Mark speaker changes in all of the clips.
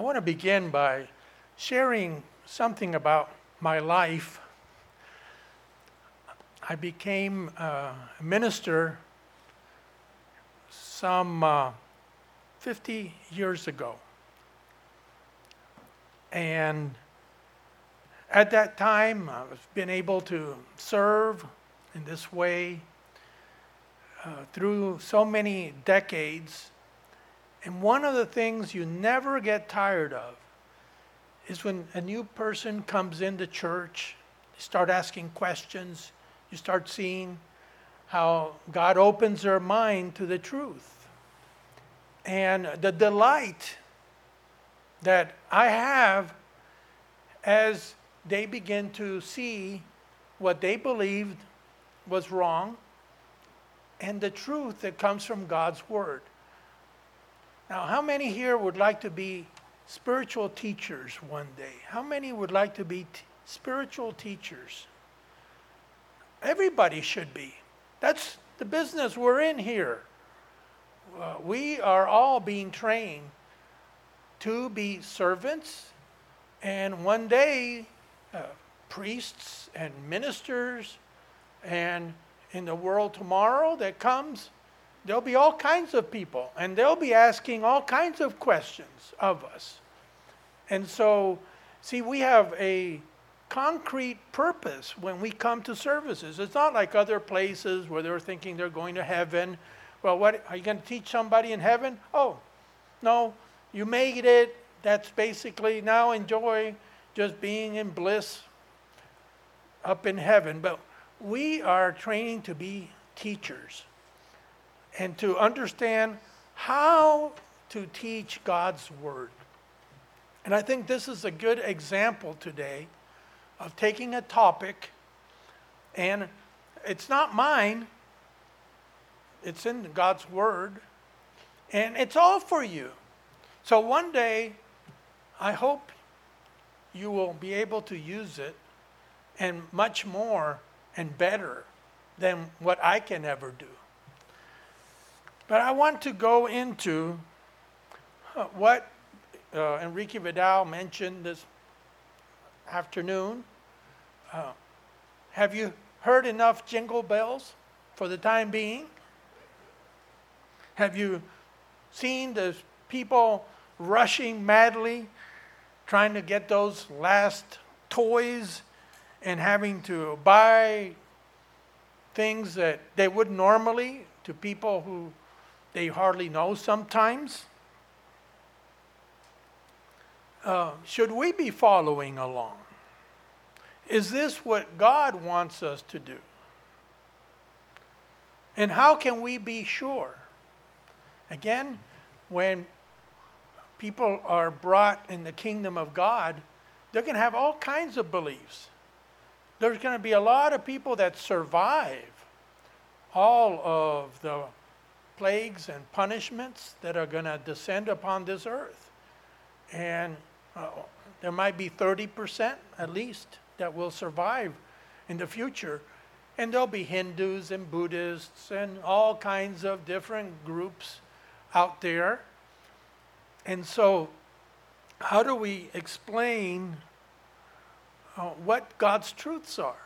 Speaker 1: I want to begin by sharing something about my life. I became a minister some uh, 50 years ago. And at that time, I've been able to serve in this way uh, through so many decades. And one of the things you never get tired of is when a new person comes into church, you start asking questions, you start seeing how God opens their mind to the truth. And the delight that I have as they begin to see what they believed was wrong and the truth that comes from God's Word. Now, how many here would like to be spiritual teachers one day? How many would like to be t- spiritual teachers? Everybody should be. That's the business we're in here. Uh, we are all being trained to be servants, and one day, uh, priests and ministers, and in the world tomorrow that comes, there'll be all kinds of people, and they'll be asking all kinds of questions of us. And so, see, we have a concrete purpose when we come to services. It's not like other places where they're thinking they're going to heaven. Well, what are you going to teach somebody in heaven? Oh, no, you made it. That's basically now enjoy just being in bliss up in heaven. But we are training to be teachers and to understand how to teach God's Word. And I think this is a good example today of taking a topic, and it's not mine, it's in God's Word, and it's all for you. So one day, I hope you will be able to use it and much more and better than what I can ever do. But I want to go into what uh, Enrique Vidal mentioned this afternoon. Uh, have you heard enough jingle bells for the time being? Have you seen the people rushing madly trying to get those last toys and having to buy things that they would normally to people who they hardly know sometimes? Uh, should we be following along? Is this what God wants us to do? And how can we be sure? Again, when people are brought in the kingdom of God, they're going to have all kinds of beliefs. There's going to be a lot of people that survive all of the plagues and punishments that are going to descend upon this earth. And uh, there might be 30% at least that will survive in the future. And there'll be Hindus and Buddhists and all kinds of different groups out there. And so, how do we explain uh, what God's truths are?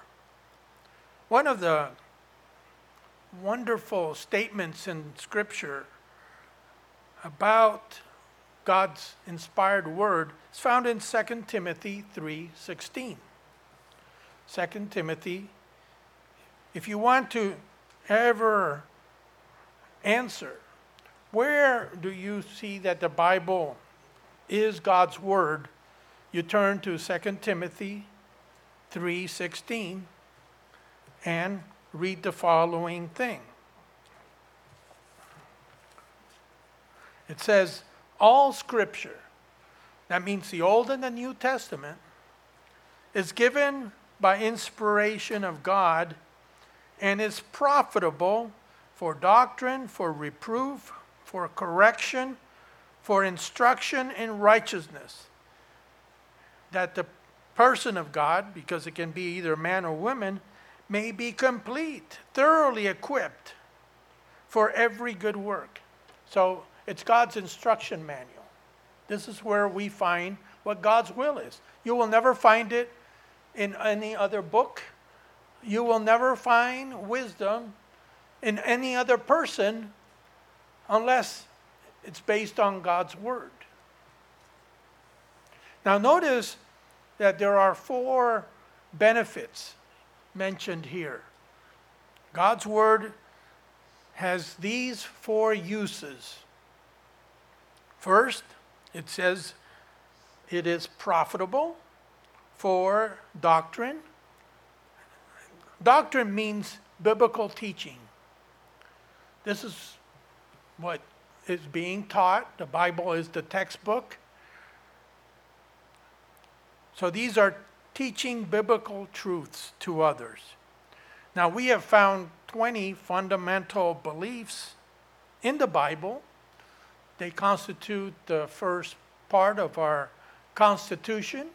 Speaker 1: One of the wonderful statements in Scripture about God's inspired word is found in 2 Timothy 3:16. 2 Timothy if you want to ever answer where do you see that the Bible is God's word? You turn to 2 Timothy 3:16 and read the following thing. It says, All scripture, that means the Old and the New Testament, is given by inspiration of God and is profitable for doctrine, for reproof, for correction, for instruction in righteousness, that the person of God, because it can be either man or woman, may be complete, thoroughly equipped for every good work. So it's God's instruction manual. This is where we find what God's will is. You will never find it in any other book. You will never find wisdom in any other person unless it's based on God's word. Now, notice that there are four benefits mentioned here. God's word has these four uses. First, it says it is profitable for doctrine. Doctrine means biblical teaching. This is what is being taught. The Bible is the textbook. So these are teaching biblical truths to others. Now, we have found 20 fundamental beliefs in the Bible. They constitute the first part of our Constitution,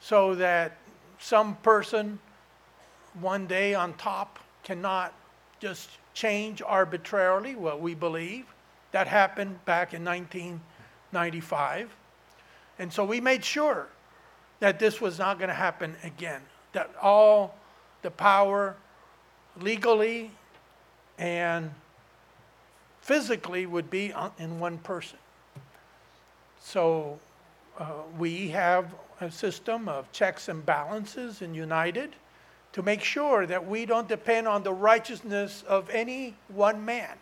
Speaker 1: so that some person one day on top cannot just change arbitrarily what we believe. That happened back in 1995. And so we made sure that this was not going to happen again, that all the power legally and physically would be in one person. So uh, we have a system of checks and balances in United to make sure that we don't depend on the righteousness of any one man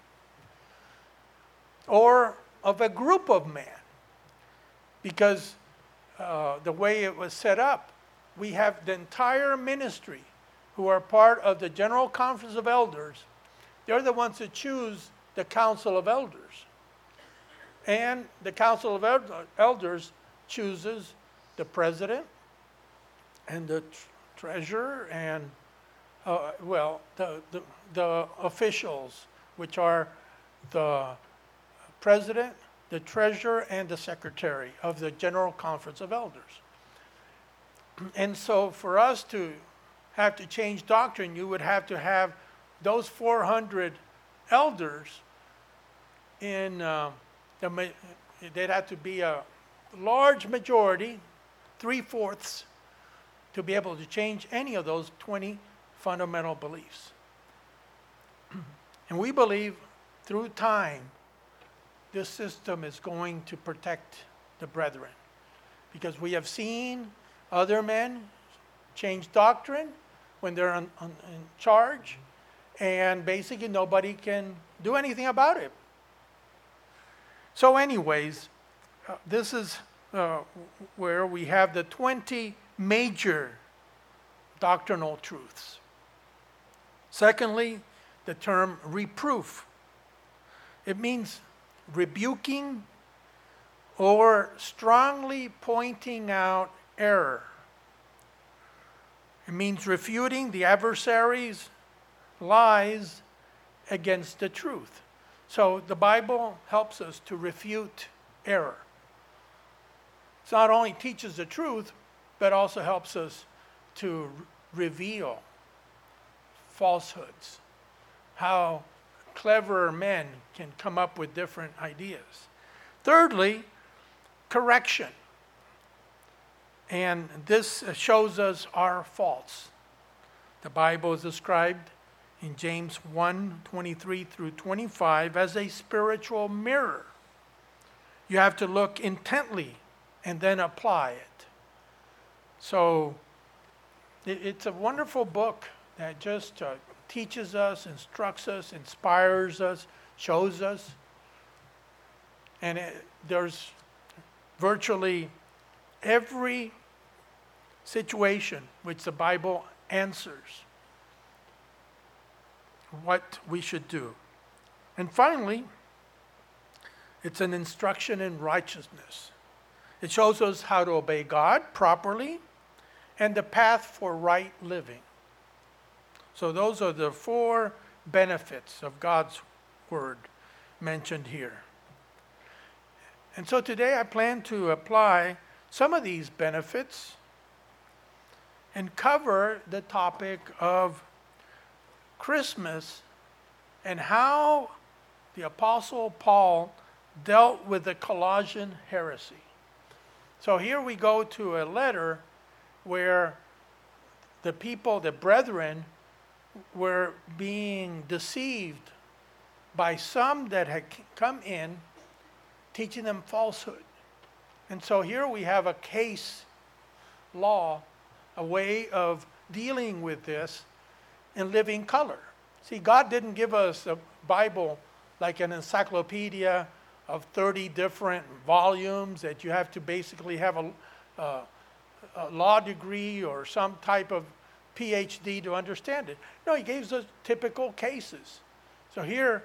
Speaker 1: or of a group of men. Because uh, the way it was set up, we have the entire ministry who are part of the General Conference of Elders. They're the ones that choose the Council of Elders. And the Council of Elders chooses the president and the treasurer and, uh, well, the, the, the officials, which are the president, the treasurer and the secretary of the General Conference of Elders. And so for us to have to change doctrine, you would have to have those 400 elders in uh, the, they'd have to be a large majority, three fourths, to be able to change any of those 20 fundamental beliefs. and we believe through time this system is going to protect the brethren. Because we have seen other men change doctrine when they're on, on, in charge, and basically nobody can do anything about it. So, anyways, uh, this is uh, where we have the 20 major doctrinal truths. Secondly, the term reproof. It means rebuking or strongly pointing out error. It means refuting the adversary's lies against the truth. So the Bible helps us to refute error. It not only teaches the truth, but also helps us to reveal falsehoods, how cleverer men can come up with different ideas. Thirdly, correction. And this shows us our faults. The Bible is described in James 1 23 through 25 as a spiritual mirror. You have to look intently and then apply it. So it's a wonderful book that just uh, teaches us, instructs us, inspires us, shows us. And it, there's virtually every situation which the Bible answers what we should do. And finally, it's an instruction in righteousness. It shows us how to obey God properly and the path for right living. So, those are the four benefits of God's Word mentioned here. And so today I plan to apply some of these benefits and cover the topic of Christmas and how the Apostle Paul dealt with the Colossian heresy. So here we go to a letter where the people, the brethren, were being deceived by some that had come in teaching them falsehood. And so here we have a case law, a way of dealing with this in living color. See, God didn't give us a Bible like an encyclopedia of 30 different volumes that you have to basically have a, uh, a law degree or some type of PhD to understand it. No, he gave us typical cases. So here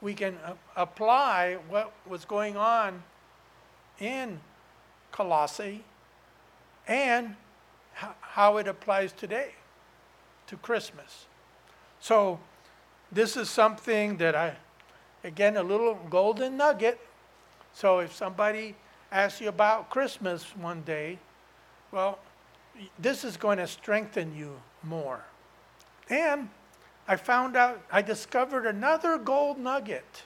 Speaker 1: we can uh, apply what was going on in Colossae and how it applies today to Christmas. So this is something that I, again, a little golden nugget. So if somebody asks you about Christmas one day, well, this is going to strengthen you more. And I found out, I discovered another gold nugget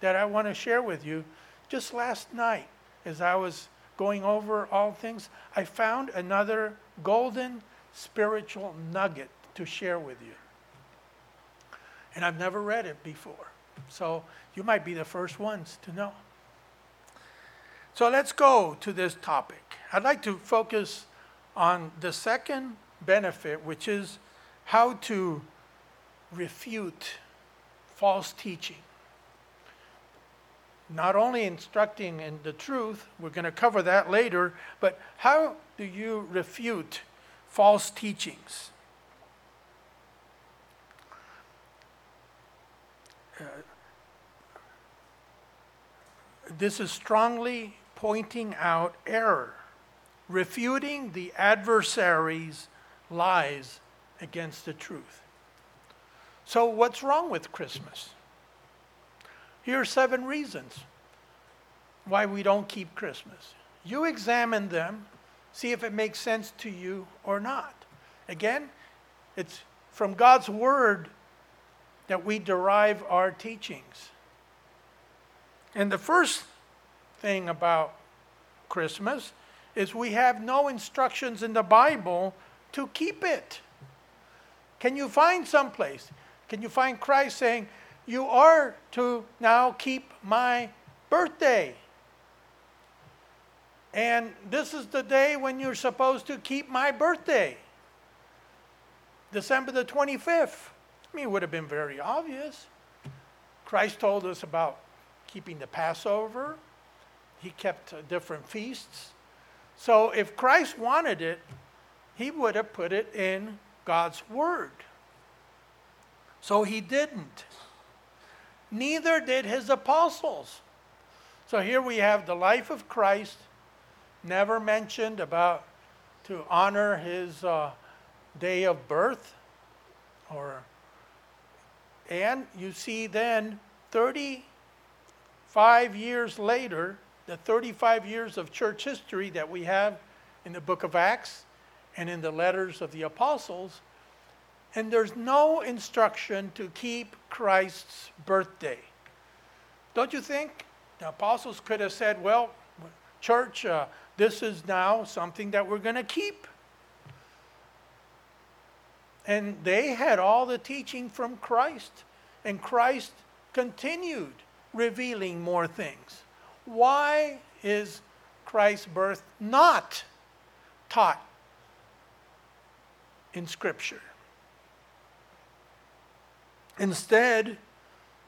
Speaker 1: that I want to share with you just last night as I was going over all things. I found another golden spiritual nugget to share with you. And I've never read it before. So you might be the first ones to know. So let's go to this topic. I'd like to focus on the second benefit, which is how to refute false teaching. Not only instructing in the truth, we're going to cover that later, but how do you refute false teachings? This is strongly pointing out error refuting the adversary's lies against the truth. So, what's wrong with Christmas? Here are seven reasons why we don't keep Christmas. You examine them, see if it makes sense to you or not. Again, it's from God's Word that we derive our teachings. And the first thing about Christmas is we have no instructions in the Bible to keep it. Can you find some place? Can you find Christ saying, You are to now keep my birthday? And this is the day when you're supposed to keep my birthday. December the 25th. I mean, it would have been very obvious. Christ told us about keeping the Passover, he kept uh, different feasts. So if Christ wanted it, he would have put it in God's Word. So he didn't. Neither did his apostles. So here we have the life of Christ, never mentioned about to honor his uh, day of birth, or and you see then 35 years later, the 35 years of church history that we have in the book of Acts and in the letters of the apostles, and there's no instruction to keep Christ's birthday. Don't you think the apostles could have said, well, church, uh, this is now something that we're going to keep? And they had all the teaching from Christ, and Christ continued revealing more things. Why is Christ's birth not taught in Scripture? Instead,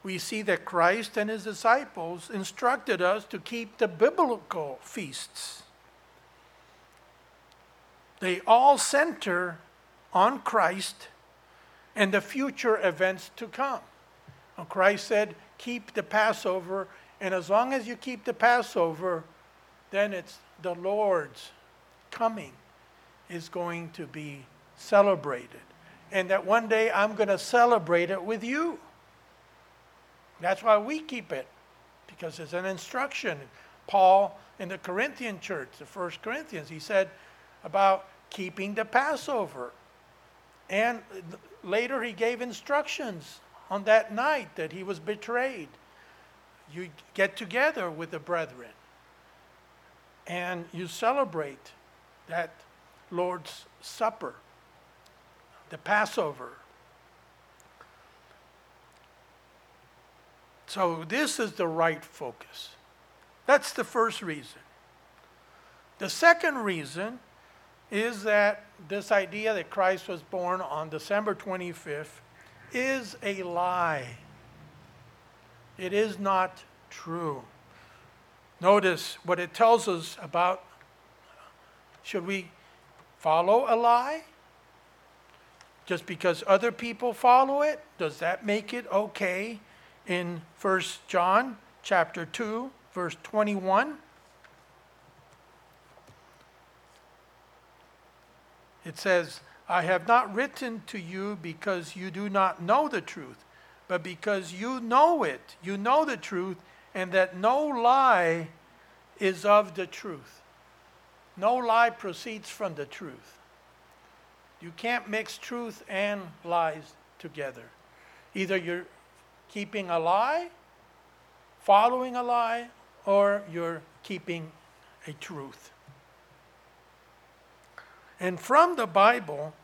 Speaker 1: we see that Christ and his disciples instructed us to keep the biblical feasts. They all center on Christ and the future events to come. Christ said, Keep the Passover and as long as you keep the Passover, then it's the Lord's coming is going to be celebrated. And that one day I'm going to celebrate it with you. That's why we keep it, because it's an instruction. Paul in the Corinthian church, the first Corinthians, he said about keeping the Passover. And later he gave instructions on that night that he was betrayed you get together with the brethren and you celebrate that Lord's Supper, the Passover. So, this is the right focus. That's the first reason. The second reason is that this idea that Christ was born on December 25th is a lie. It is not true. Notice what it tells us about should we follow a lie? Just because other people follow it, does that make it okay? In 1 John chapter 2, verse 21, it says, I have not written to you because you do not know the truth, but because you know it. You know the truth, and that no lie is of the truth. No lie proceeds from the truth. You can't mix truth and lies together. Either you're keeping a lie, following a lie, or you're keeping a truth. And from the Bible,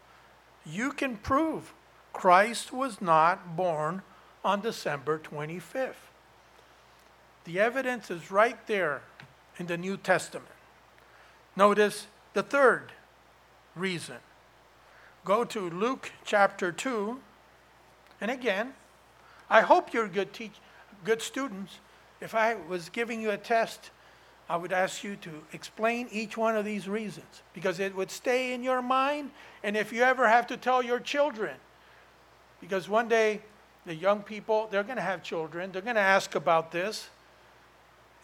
Speaker 1: you can prove Christ was not born on December 25th. The evidence is right there in the New Testament. Notice the third reason. Go to Luke chapter 2. And again, I hope you're good teach, good students. If I was giving you a test, I would ask you to explain each one of these reasons because it would stay in your mind. And if you ever have to tell your children, because one day the young people, they're going to have children, they're going to ask about this,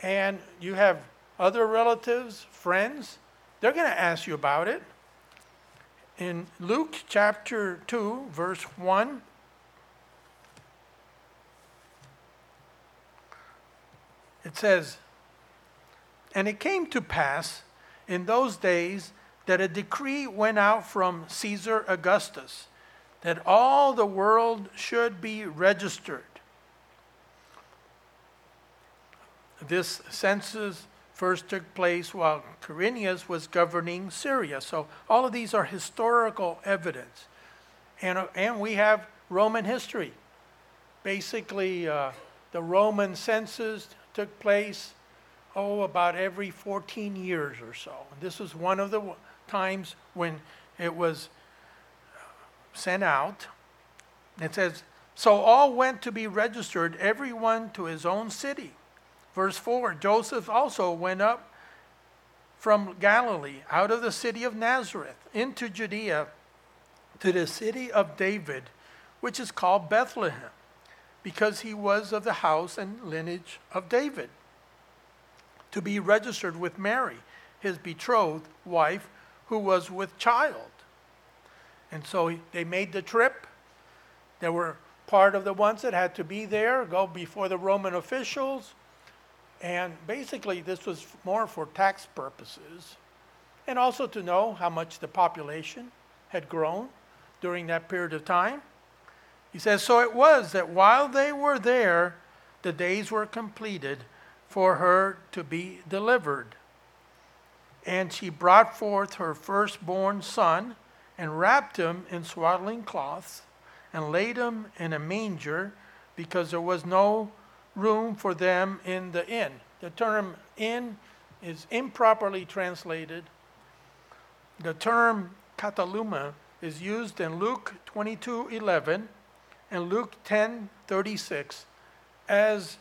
Speaker 1: and you have other relatives, friends, they're going to ask you about it. In Luke chapter 2, verse 1, it says, And it came to pass in those days that a decree went out from Caesar Augustus that all the world should be registered. This census first took place while Quirinius was governing Syria. So all of these are historical evidence. And, uh, and we have Roman history. Basically, uh, the Roman census took place, oh, about every 14 years or so. And this was one of the times when it was sent out. It says, So all went to be registered, everyone to his own city. Verse 4 Joseph also went up from Galilee, out of the city of Nazareth, into Judea, to the city of David, which is called Bethlehem, because he was of the house and lineage of David, to be registered with Mary, his betrothed wife, who was with child. And so they made the trip. They were part of the ones that had to be there, go before the Roman officials. And basically, this was more for tax purposes and also to know how much the population had grown during that period of time. He says, So it was that while they were there, the days were completed for her to be delivered. And she brought forth her firstborn son and wrapped him in swaddling cloths and laid him in a manger because there was no room for them in the inn. The term inn is improperly translated. The term kataluma is used in Luke 22:11 and Luke 10:36 as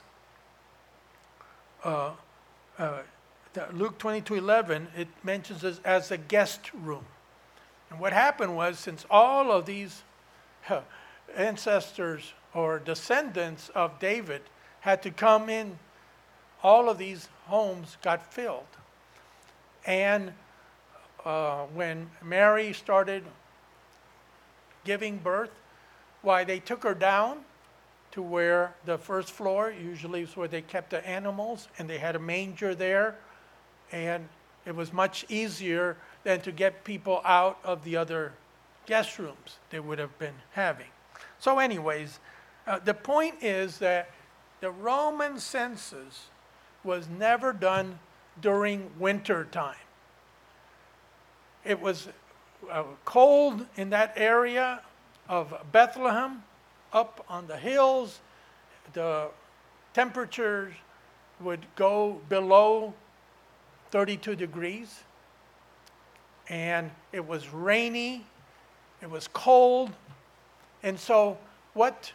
Speaker 1: uh, uh, Luke 22:11 it mentions it as a guest room. And what happened was, since all of these ancestors or descendants of David had to come in, all of these homes got filled. And uh, when Mary started giving birth, why they took her down to where the first floor usually is where they kept the animals, and they had a manger there, and it was much easier than to get people out of the other guest rooms they would have been having. So, anyways, uh, the point is that the Roman census was never done during winter time. It was uh, cold in that area of Bethlehem, up on the hills. The temperatures would go below 32 degrees. And it was rainy, it was cold. And so, what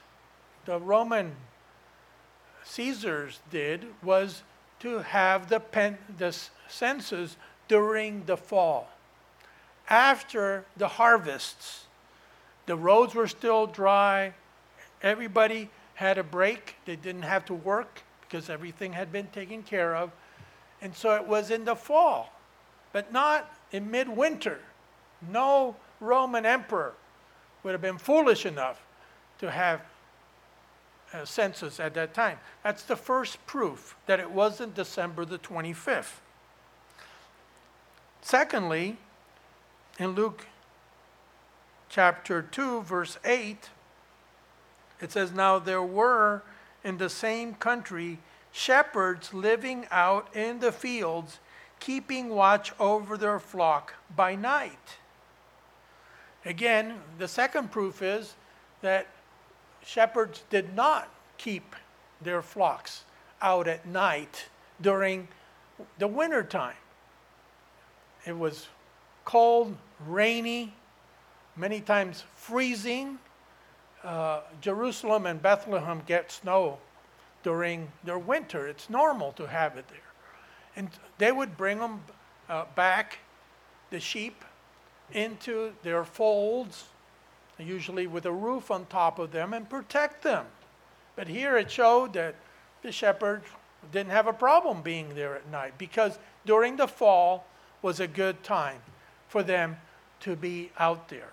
Speaker 1: the Roman Caesars did was to have the, pen, the census during the fall. After the harvests, the roads were still dry, everybody had a break, they didn't have to work because everything had been taken care of. And so it was in the fall, but not in midwinter. No Roman emperor would have been foolish enough to have a census at that time. That's the first proof that it wasn't December the 25th. Secondly, in Luke chapter 2, verse 8, it says, Now there were in the same country shepherds living out in the fields, keeping watch over their flock by night. Again, the second proof is that shepherds did not keep their flocks out at night during the winter time. It was cold, rainy, many times freezing. Uh, Jerusalem and Bethlehem get snow during their winter. It's normal to have it there. And they would bring them uh, back, the sheep, into their folds, usually with a roof on top of them, and protect them. But here it showed that the shepherd didn't have a problem being there at night because during the fall was a good time for them to be out there.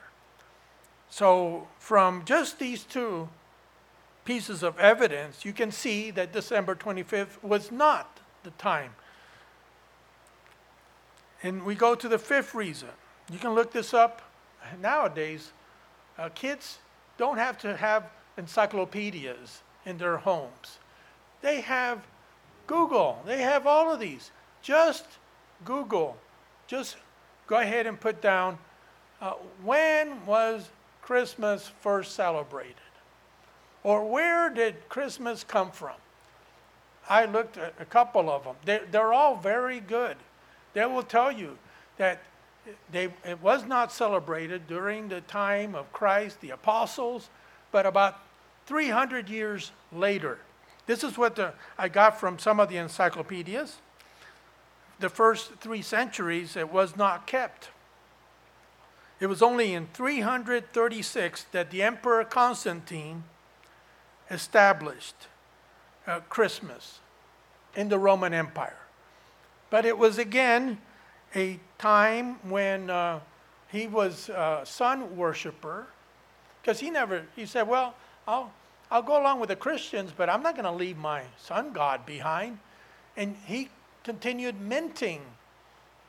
Speaker 1: So, from just these two pieces of evidence, you can see that December 25th was not the time. And we go to the fifth reason. You can look this up nowadays. Uh, kids don't have to have encyclopedias in their homes. They have Google. They have all of these. Just Google. Just go ahead and put down uh, when was Christmas first celebrated? Or where did Christmas come from? I looked at a couple of them. They're, they're all very good. They will tell you that they, it was not celebrated during the time of Christ, the apostles, but about 300 years later. This is what the, I got from some of the encyclopedias. The first three centuries, it was not kept. It was only in 336 that the Emperor Constantine established uh, Christmas in the Roman Empire. But it was again a time when uh, he was a sun worshiper, because he never, he said, Well, I'll, I'll go along with the Christians, but I'm not going to leave my sun god behind. And he continued minting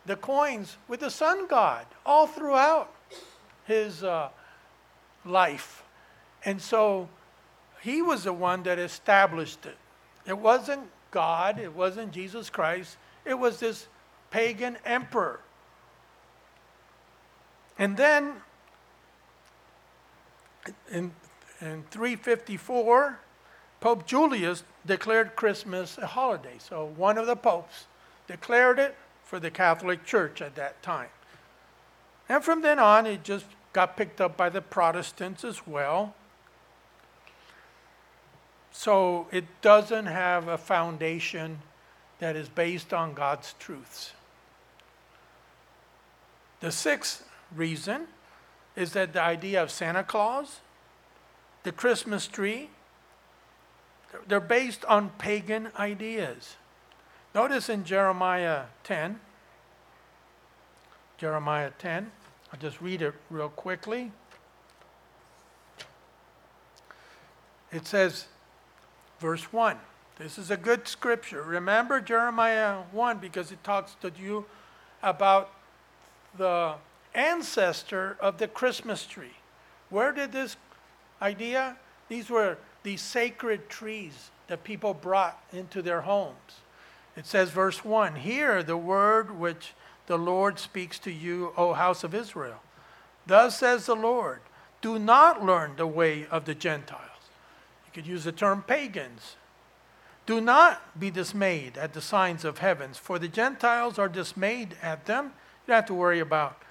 Speaker 1: the coins with the sun god all throughout his uh, life. And so he was the one that established it. It wasn't God, it wasn't Jesus Christ, it was this pagan emperor. And then in in 354, Pope Julius declared Christmas a holiday. So one of the popes declared it for the Catholic Church at that time. And from then on, it just got picked up by the Protestants as well. So it doesn't have a foundation that is based on God's truths. The sixth reason is that the idea of Santa Claus the Christmas tree, they're based on pagan ideas. Notice in Jeremiah 10, Jeremiah 10, I'll just read it real quickly. It says, verse 1. This is a good scripture. Remember Jeremiah 1 because it talks to you about the ancestor of the Christmas tree. Where did this idea. These were these sacred trees that people brought into their homes. It says, verse 1 Hear the word which the Lord speaks to you, O house of Israel. Thus says the Lord, do not learn the way of the Gentiles. You could use the term pagans. Do not be dismayed at the signs of heavens, for the Gentiles are dismayed at them. You don't have to worry about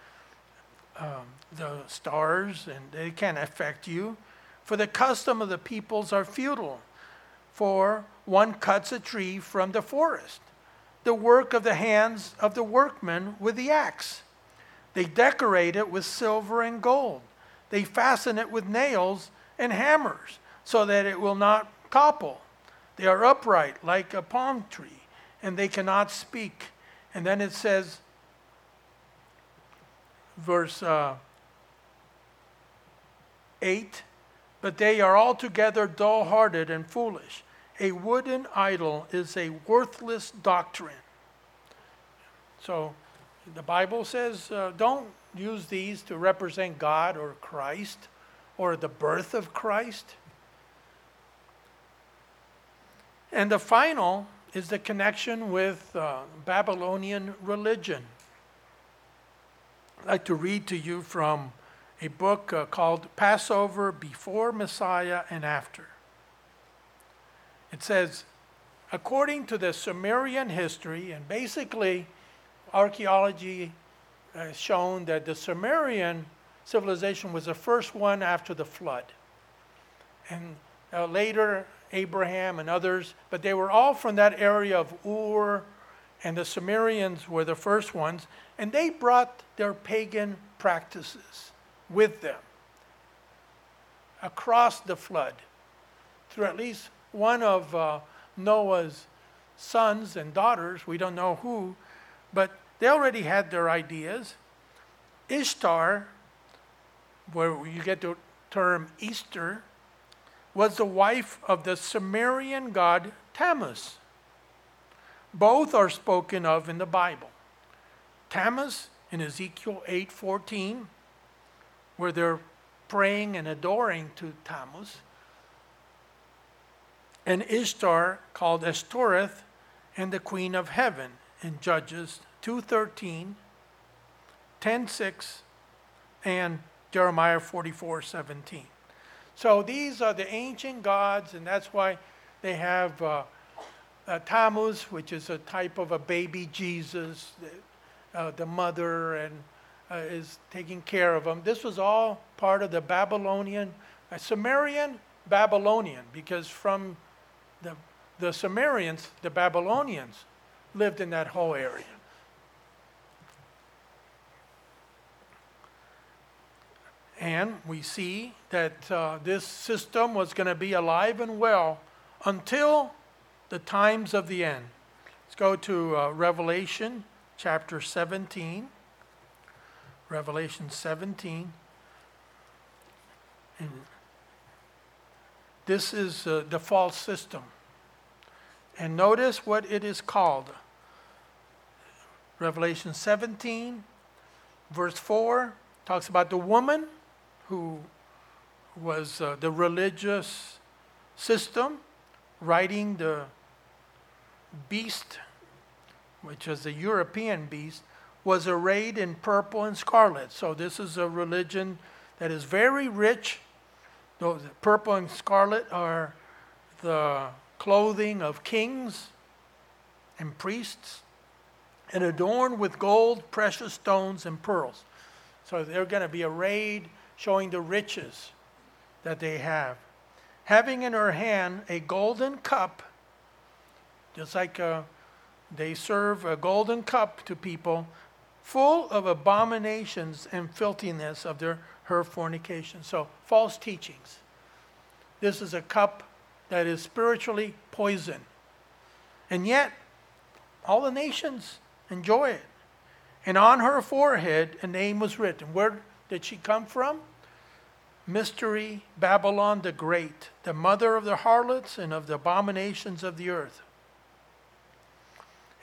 Speaker 1: um, the stars, and they can't affect you. For the custom of the peoples are futile, for one cuts a tree from the forest, the work of the hands of the workmen with the axe. They decorate it with silver and gold. They fasten it with nails and hammers, so that it will not topple. They are upright like a palm tree, and they cannot speak. And then it says, verse uh, 8 But they are altogether dull hearted and foolish. A wooden idol is a worthless doctrine. So the Bible says uh, don't use these to represent God or Christ or the birth of Christ. And the final is the connection with uh, Babylonian religion. I'd like to read to you from a book uh, called Passover Before Messiah and After. It says, according to the Sumerian history, and basically archaeology has shown that the Sumerian civilization was the first one after the flood. And uh, later, Abraham and others, but they were all from that area of Ur, and the Sumerians were the first ones, and they brought their pagan practices with them across the flood through at least one of uh, Noah's sons and daughters, we don't know who, but they already had their ideas. Ishtar, where you get the term Easter, was the wife of the Sumerian god Tammuz. Both are spoken of in the Bible. Tammuz in Ezekiel 8:14, where they're praying and adoring to Tammuz, and Ishtar called Ashtoreth and the queen of heaven in Judges 2:13, 10:6, and Jeremiah 44:17. So these are the ancient gods, and that's why they have uh, uh, Tammuz, which is a type of a baby Jesus, uh, the mother, and uh, is taking care of him. This was all part of the Babylonian, uh, Sumerian Babylonian, because from the, the Sumerians, the Babylonians lived in that whole area. And we see that uh, this system was going to be alive and well until the times of the end. Let's go to uh, Revelation chapter 17. Revelation 17. And this is uh, the false system. And notice what it is called. Revelation 17, verse 4, talks about the woman who was uh, the religious system writing the beast, which is a European beast, was arrayed in purple and scarlet. So this is a religion that is very rich. Those purple and scarlet are the clothing of kings and priests, and adorned with gold, precious stones, and pearls. So they're going to be arrayed showing the riches that they have. Having in her hand a golden cup, just like uh, they serve a golden cup to people, full of abominations and filthiness of their her fornication. So false teachings. This is a cup that is spiritually poison. And yet, all the nations enjoy it. And on her forehead, a name was written. Where did she come from? Mystery Babylon the Great, the mother of the harlots and of the abominations of the earth.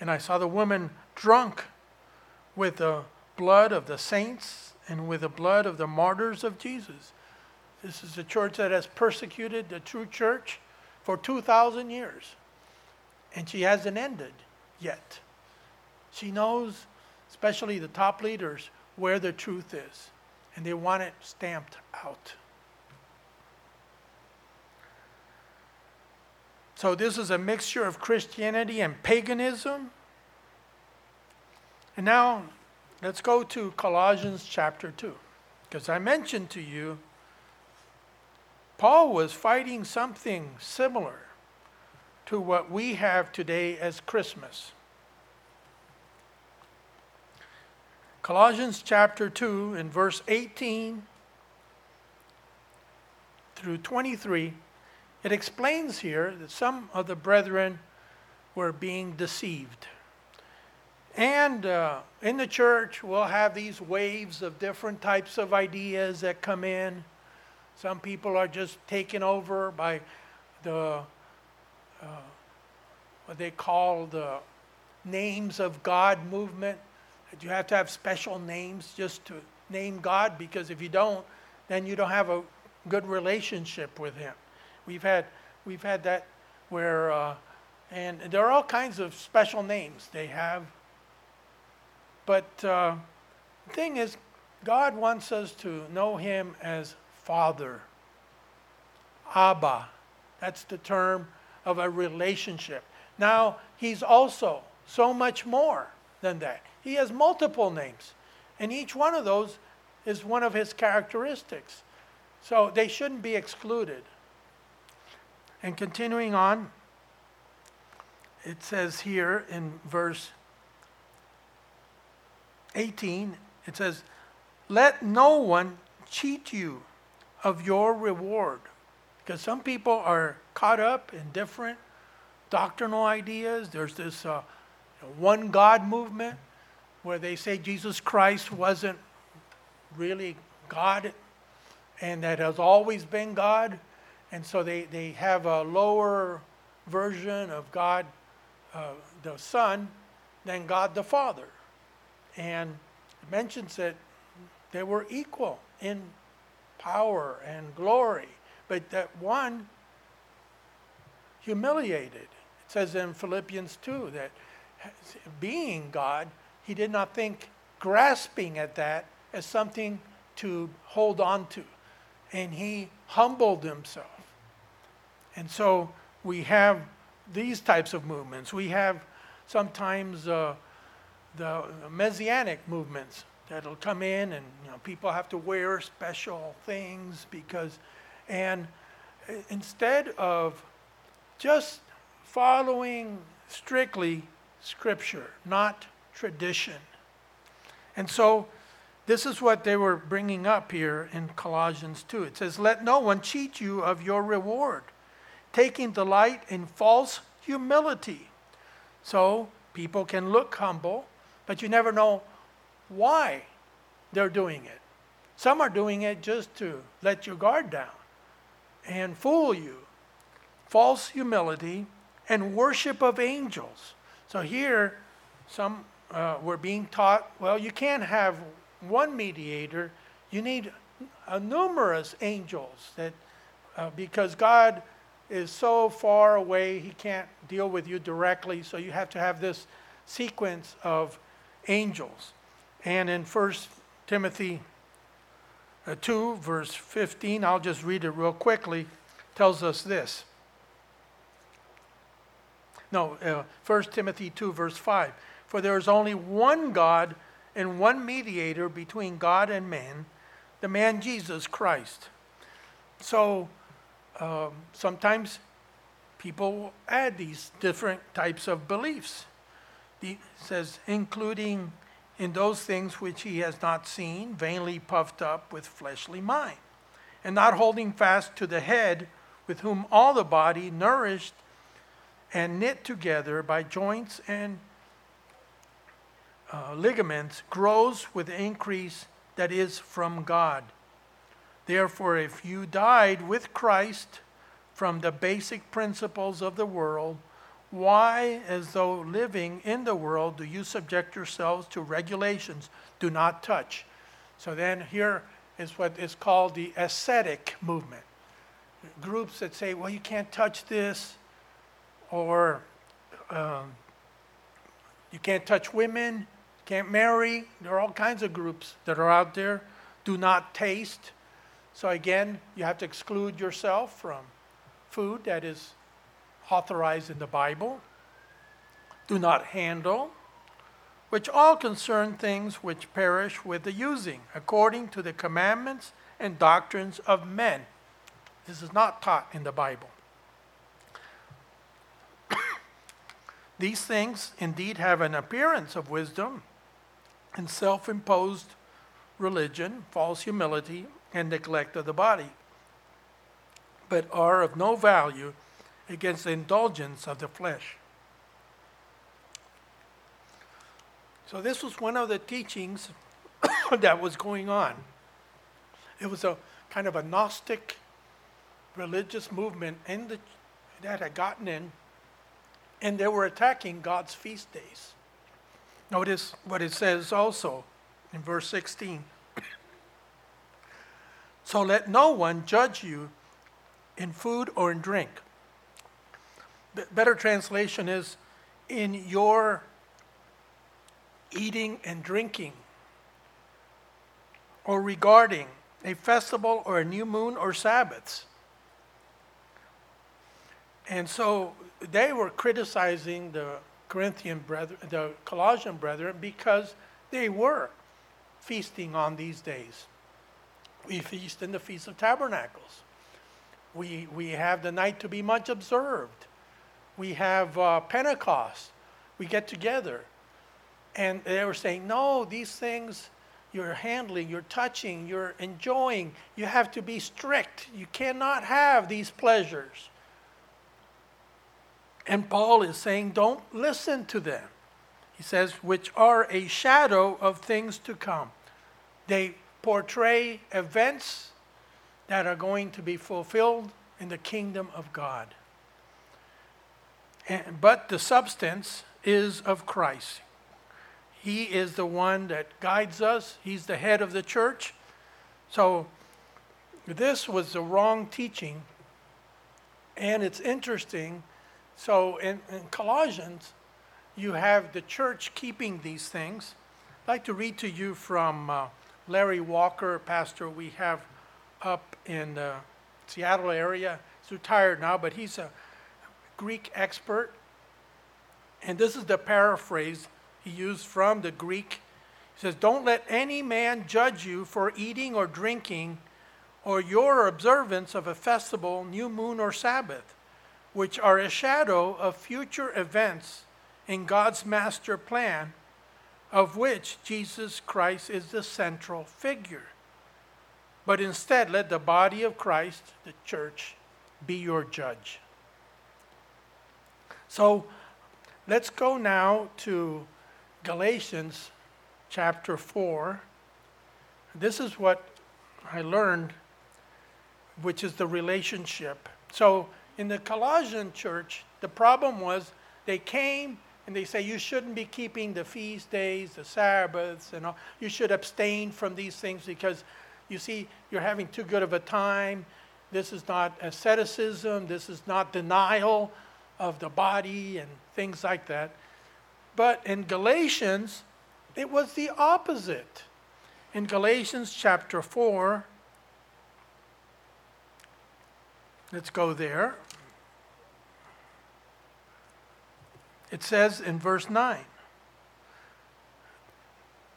Speaker 1: And I saw the woman drunk with the blood of the saints and with the blood of the martyrs of Jesus. This is a church that has persecuted the true church for 2,000 years. And she hasn't ended yet. She knows, especially the top leaders, where the truth is. And they want it stamped out. So, this is a mixture of Christianity and paganism. And now, let's go to Colossians chapter 2. Because I mentioned to you, Paul was fighting something similar to what we have today as Christmas. Colossians chapter 2, in verse 18 through 23 it explains here that some of the brethren were being deceived. And uh, in the church, we'll have these waves of different types of ideas that come in. Some people are just taken over by the, uh, what they call the names of God movement. That you have to have special names just to name God, because if you don't, then you don't have a good relationship with Him. We've had, we've had that where, uh, and there are all kinds of special names they have. But uh, the thing is, God wants us to know Him as Father. Abba. That's the term of a relationship. Now, He's also so much more than that. He has multiple names, and each one of those is one of His characteristics. So they shouldn't be excluded. And continuing on, it says here in verse 18, it says, Let no one cheat you of your reward. Because some people are caught up in different doctrinal ideas. There's this uh, one God movement where they say Jesus Christ wasn't really God and that has always been God. And so they, they have a lower version of God uh, the Son than God the Father. And it mentions that they were equal in power and glory, but that one humiliated. It says in Philippians 2 that being God, he did not think grasping at that as something to hold on to. And he humbled himself. And so we have these types of movements. We have sometimes uh, the messianic movements that'll come in, and you know, people have to wear special things because, and instead of just following strictly Scripture, not tradition. And so this is what they were bringing up here in Colossians 2. It says, Let no one cheat you of your reward taking delight in false humility. So people can look humble, but you never know why they're doing it. Some are doing it just to let your guard down and fool you. False humility and worship of angels. So here, some uh, were being taught well, you can't have one mediator, you need uh, numerous angels that, uh, because God is so far away, he can't deal with you directly, so you have to have this sequence of angels. And in 1 Timothy uh, 2, verse 15, I'll just read it real quickly, tells us this. No, uh, 1 Timothy 2, verse 5. For there is only one God and one mediator between God and man, the man Jesus Christ. So, um, sometimes people add these different types of beliefs. He says, including in those things which he has not seen, vainly puffed up with fleshly mind, and not holding fast to the head, with whom all the body, nourished and knit together by joints and uh, ligaments, grows with increase that is from God. Therefore, if you died with Christ from the basic principles of the world, why, as though living in the world, do you subject yourselves to regulations? Do not touch. So then, here is what is called the ascetic movement. groups that say, well, you can't touch this, or um, you can't touch women, can't marry. There are all kinds of groups that are out there. Do not taste. So again, you have to exclude yourself from food that is authorized in the Bible. Do not handle, which all concern things which perish with the using, according to the commandments and doctrines of men. This is not taught in the Bible. These things indeed have an appearance of wisdom and self imposed religion, false humility, and neglect of the body, but are of no value against the indulgence of the flesh. So, this was one of the teachings that was going on. It was a kind of a Gnostic religious movement in the, that had gotten in, and they were attacking God's feast days. Notice what it says also in verse 16. So let no one judge you in food or in drink. B- better translation is in your eating and drinking, or regarding a festival or a new moon or Sabbaths. And so they were criticizing the Corinthian brethren, the Colossian brethren, because they were feasting on these days. We feast in the Feast of Tabernacles. We, we have the night to be much observed. We have uh, Pentecost. We get together. And they were saying, no, these things you're handling, you're touching, you're enjoying, you have to be strict. You cannot have these pleasures. And Paul is saying, don't listen to them. He says, which are a shadow of things to come. They portray events that are going to be fulfilled in the kingdom of God. And, but the substance is of Christ. He is the one that guides us, He's the head of the church. So, this was the wrong teaching. And it's interesting so in, in Colossians, you have the church keeping these things. I'd like to read to you from uh, Larry Walker, pastor we have up in the Seattle area. He's retired now, but he's a Greek expert. And this is the paraphrase he used from the Greek. He says, Don't let any man judge you for eating or drinking or your observance of a festival, new moon, or Sabbath which are a shadow of future events in God's master plan, of which Jesus Christ is the central figure. But instead, let the body of Christ, the church, be your judge. So let's go now to Galatians chapter 4. This is what I learned, which is the relationship. So in the Colossian church, the problem was they came and they say you shouldn't be keeping the feast days, the Sabbaths, and all. You should abstain from these things because you see you're having too good of a time. This is not asceticism. This is not denial of the body and things like that. But in Galatians, it was the opposite. In Galatians chapter 4, let's go there. It says in verse 9,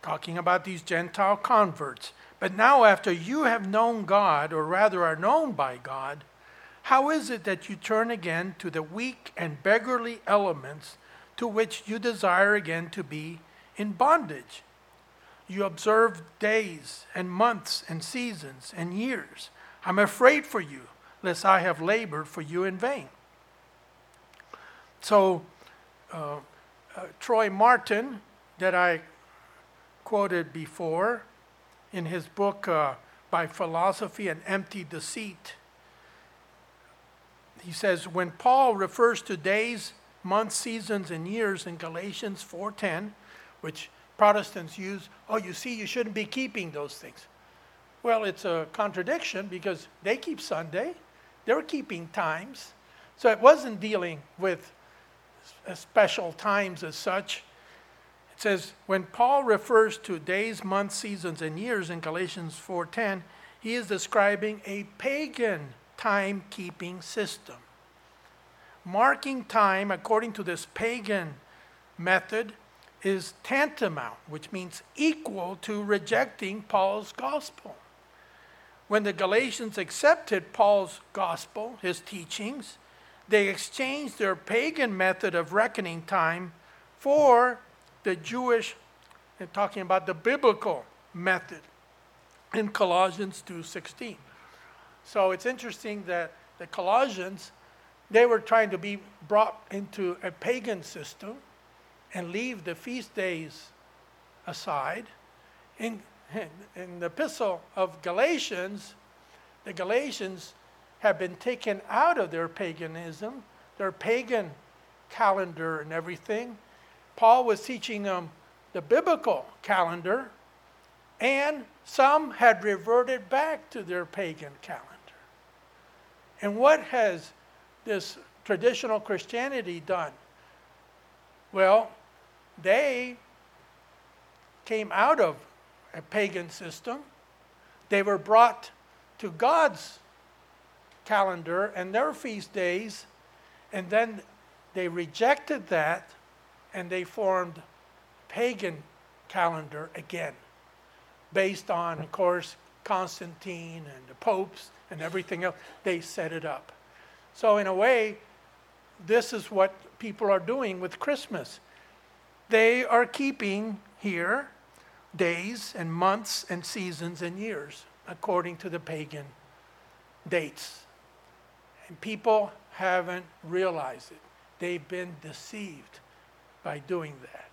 Speaker 1: talking about these Gentile converts. But now, after you have known God, or rather are known by God, how is it that you turn again to the weak and beggarly elements to which you desire again to be in bondage? You observe days and months and seasons and years. I'm afraid for you, lest I have labored for you in vain. So, uh, uh, Troy Martin, that I quoted before in his book uh, By Philosophy and Empty Deceit, he says when Paul refers to days, months, seasons, and years in Galatians 4:10, which Protestants use, oh, you see, you shouldn't be keeping those things. Well, it's a contradiction because they keep Sunday, they're keeping times. So it wasn't dealing with special times as such. It says when Paul refers to days, months, seasons, and years in Galatians 4:10, he is describing a pagan timekeeping system. Marking time according to this pagan method is tantamount, which means equal to rejecting Paul's gospel. When the Galatians accepted Paul's gospel, his teachings, they exchanged their pagan method of reckoning time for the Jewish, and talking about the biblical method in Colossians 2:16. So it's interesting that the Colossians they were trying to be brought into a pagan system and leave the feast days aside. In, in the epistle of Galatians, the Galatians have been taken out of their paganism, their pagan calendar and everything. Paul was teaching them the biblical calendar, and some had reverted back to their pagan calendar. And what has this traditional Christianity done? Well, they came out of a pagan system. They were brought to God's calendar and their feast days, and then they rejected that and they formed pagan calendar again, based on, of course, Constantine and the popes and everything else. They set it up. So, in a way, this is what people are doing with Christmas. They are keeping here days and months and seasons and years according to the pagan dates. And people haven't realized it. They've been deceived by doing that.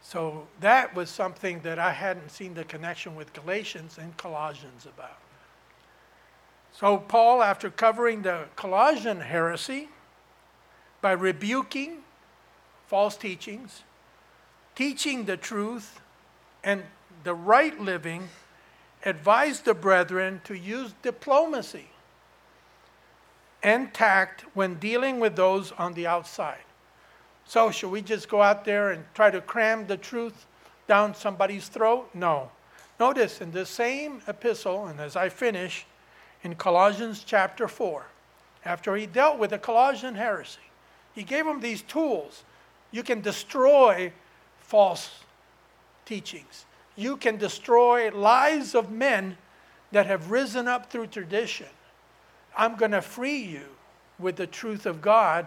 Speaker 1: So that was something that I hadn't seen the connection with Galatians and Colossians about. So, Paul, after covering the Colossian heresy by rebuking false teachings, teaching the truth and the right living, advised the brethren to use diplomacy and tact when dealing with those on the outside. So, should we just go out there and try to cram the truth down somebody's throat? No. Notice in the same epistle, and as I finish, in Colossians chapter 4, after he dealt with the Colossian heresy. He gave them these tools. You can destroy false teachings, you can destroy lives of men that have risen up through tradition. I'm going to free you with the truth of God.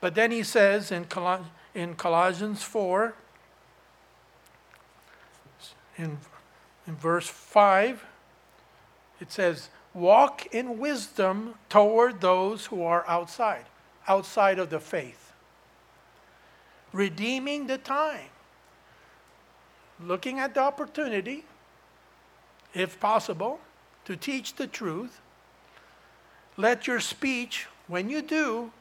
Speaker 1: But then he says in, in Colossians 4, in, in verse 5, it says, walk in wisdom toward those who are outside, outside of the faith. Redeeming the time. Looking at the opportunity, if possible, to teach the truth. Let your speech, when you do,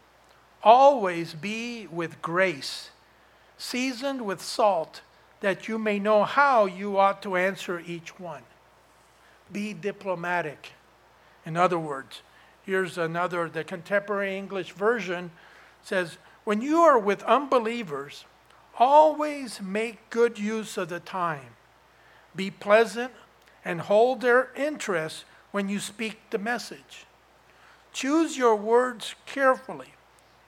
Speaker 1: always be with grace, seasoned with salt, that you may know how you ought to answer each one. Be diplomatic in other words, here's another, the contemporary English version says, When you are with unbelievers, always make good use of the time. Be pleasant and hold their interest when you speak the message. Choose your words carefully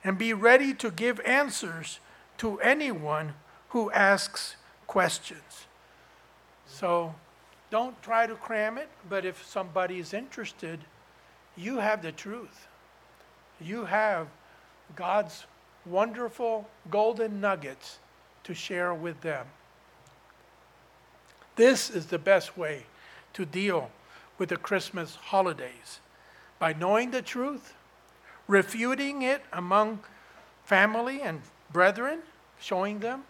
Speaker 1: and be ready to give answers to anyone who asks questions. So, don't try to cram it, but if somebody is interested, you have the truth. You have God's wonderful golden nuggets to share with them. This is the best way to deal with the Christmas holidays by knowing the truth, refuting it among family and brethren, showing them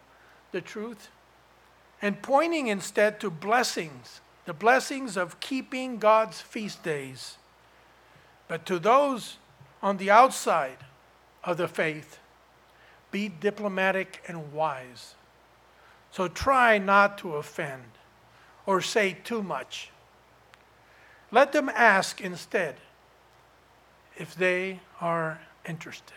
Speaker 1: the truth, and pointing instead to blessings the blessings of keeping God's feast days. But to those on the outside of the faith, be diplomatic and wise. So try not to offend or say too much. Let them ask instead if they are interested.